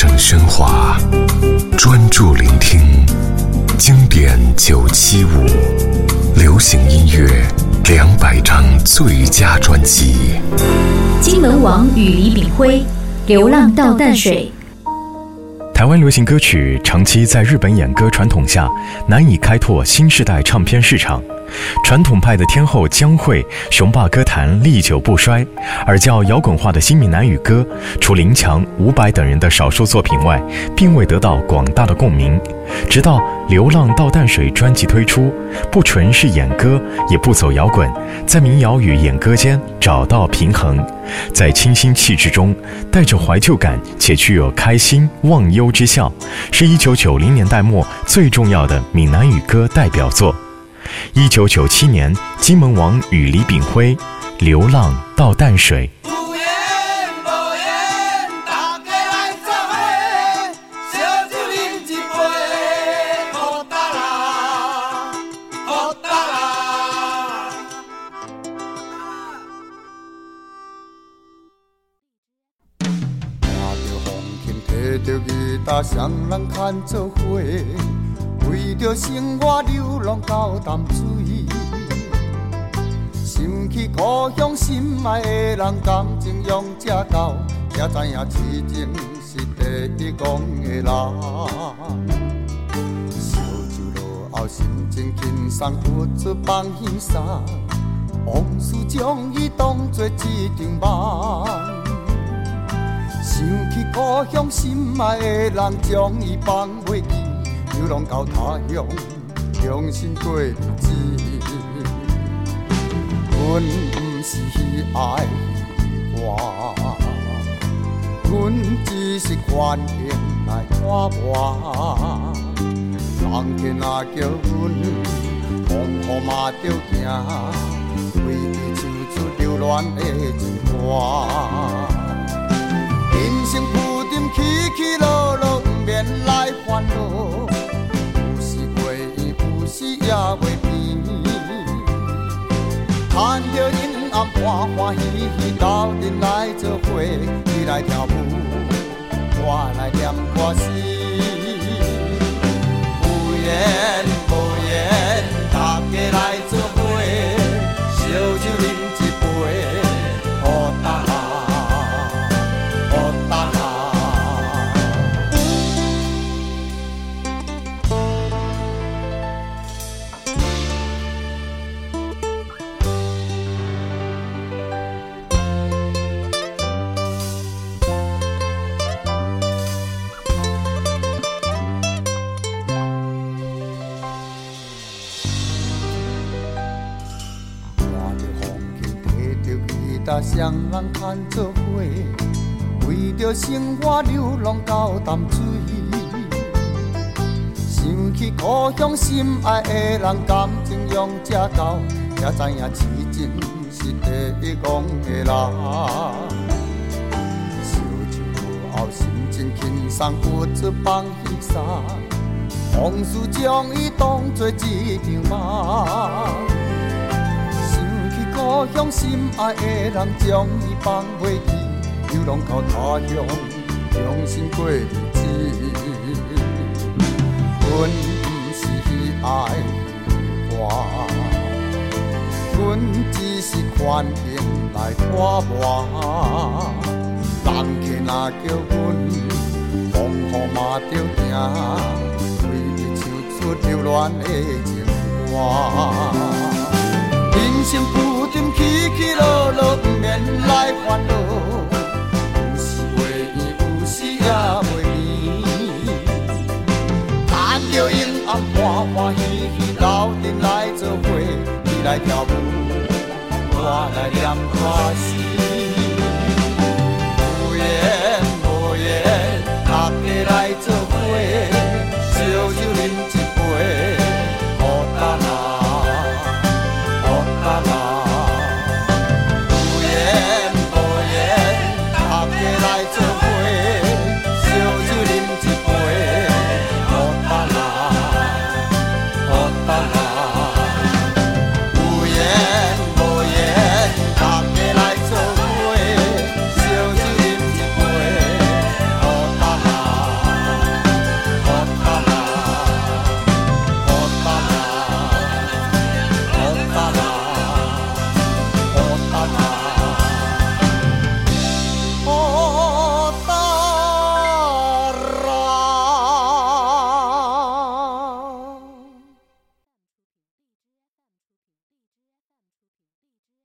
声喧哗，专注聆听经典九七五，流行音乐两百张最佳专辑。金门王与李炳辉，《流浪到淡水》。台湾流行歌曲长期在日本演歌传统下，难以开拓新时代唱片市场。传统派的天后江蕙雄霸歌坛历久不衰，而较摇滚化的新闽南语歌，除林强、伍佰等人的少数作品外，并未得到广大的共鸣。直到《流浪到淡水》专辑推出，不纯是演歌，也不走摇滚，在民谣与演歌间找到平衡，在清新气质中带着怀旧感，且具有开心忘忧之效，是一九九零年代末最重要的闽南语歌代表作。一九九七年，金门王与李炳辉，《流浪到淡水》。为着生活流浪到淡水，想起故乡心爱的人，感情用这到，才知影痴情是第一讲的人。烧酒落后，心情轻松，付出放轻松，往事将伊当作一场梦。想起故乡心爱的人，将伊放袂记。流浪到他乡，重新过日子。阮不是爱我，阮只是愿意来看我。人天若叫阮，风雨嘛着行，为伊唱出流恋的情歌。也袂变，看着阴暗欢欢喜喜，斗阵来做伙，你来跳舞，我来念歌词，双人牵做伙，为着生活流浪到淡水。想起故乡心爱的人，感情用这到，才知影痴情是第一讲的人。烧酒后心情轻松，不出放轻松，往事将伊当作一场梦。故乡心爱的人，将伊放袂记，流浪到他乡，重新过日子。阮不是爱花，阮只是愿意来看我。人客若叫阮，风雨嘛着行，为伊唱出流恋的情歌。人生浮沉起起落落，不免来烦恼。有时袂圆，有时也袂圆。看着阴暗，欢欢喜喜，斗阵来做伙，你来跳舞，我来念歌词。